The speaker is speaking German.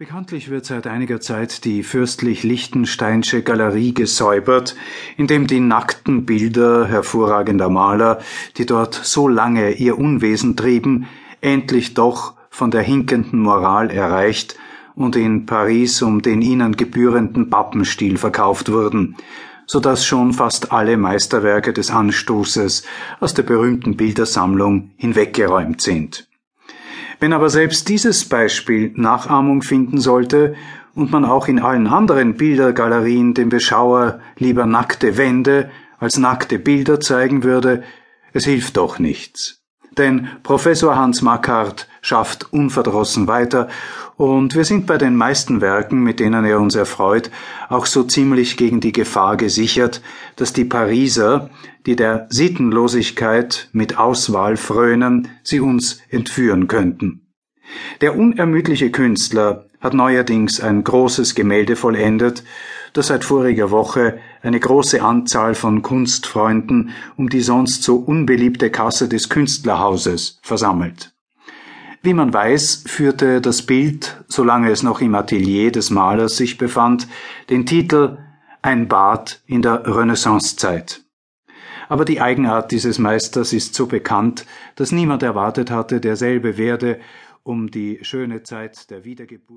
Bekanntlich wird seit einiger Zeit die fürstlich-liechtensteinsche Galerie gesäubert, indem die nackten Bilder hervorragender Maler, die dort so lange ihr Unwesen trieben, endlich doch von der hinkenden Moral erreicht und in Paris um den ihnen gebührenden Pappenstil verkauft wurden, so dass schon fast alle Meisterwerke des Anstoßes aus der berühmten Bildersammlung hinweggeräumt sind. Wenn aber selbst dieses Beispiel Nachahmung finden sollte und man auch in allen anderen Bildergalerien dem Beschauer lieber nackte Wände als nackte Bilder zeigen würde, es hilft doch nichts. Denn Professor Hans Mackart schafft unverdrossen weiter und wir sind bei den meisten Werken, mit denen er uns erfreut, auch so ziemlich gegen die Gefahr gesichert, dass die Pariser, die der Sittenlosigkeit mit Auswahl frönen, sie uns entführen könnten. Der unermüdliche Künstler hat neuerdings ein großes Gemälde vollendet, das seit voriger Woche eine große Anzahl von Kunstfreunden um die sonst so unbeliebte Kasse des Künstlerhauses versammelt. Wie man weiß, führte das Bild, solange es noch im Atelier des Malers sich befand, den Titel Ein Bad in der Renaissancezeit. Aber die Eigenart dieses Meisters ist so bekannt, dass niemand erwartet hatte, derselbe werde, um die schöne Zeit der Wiedergeburt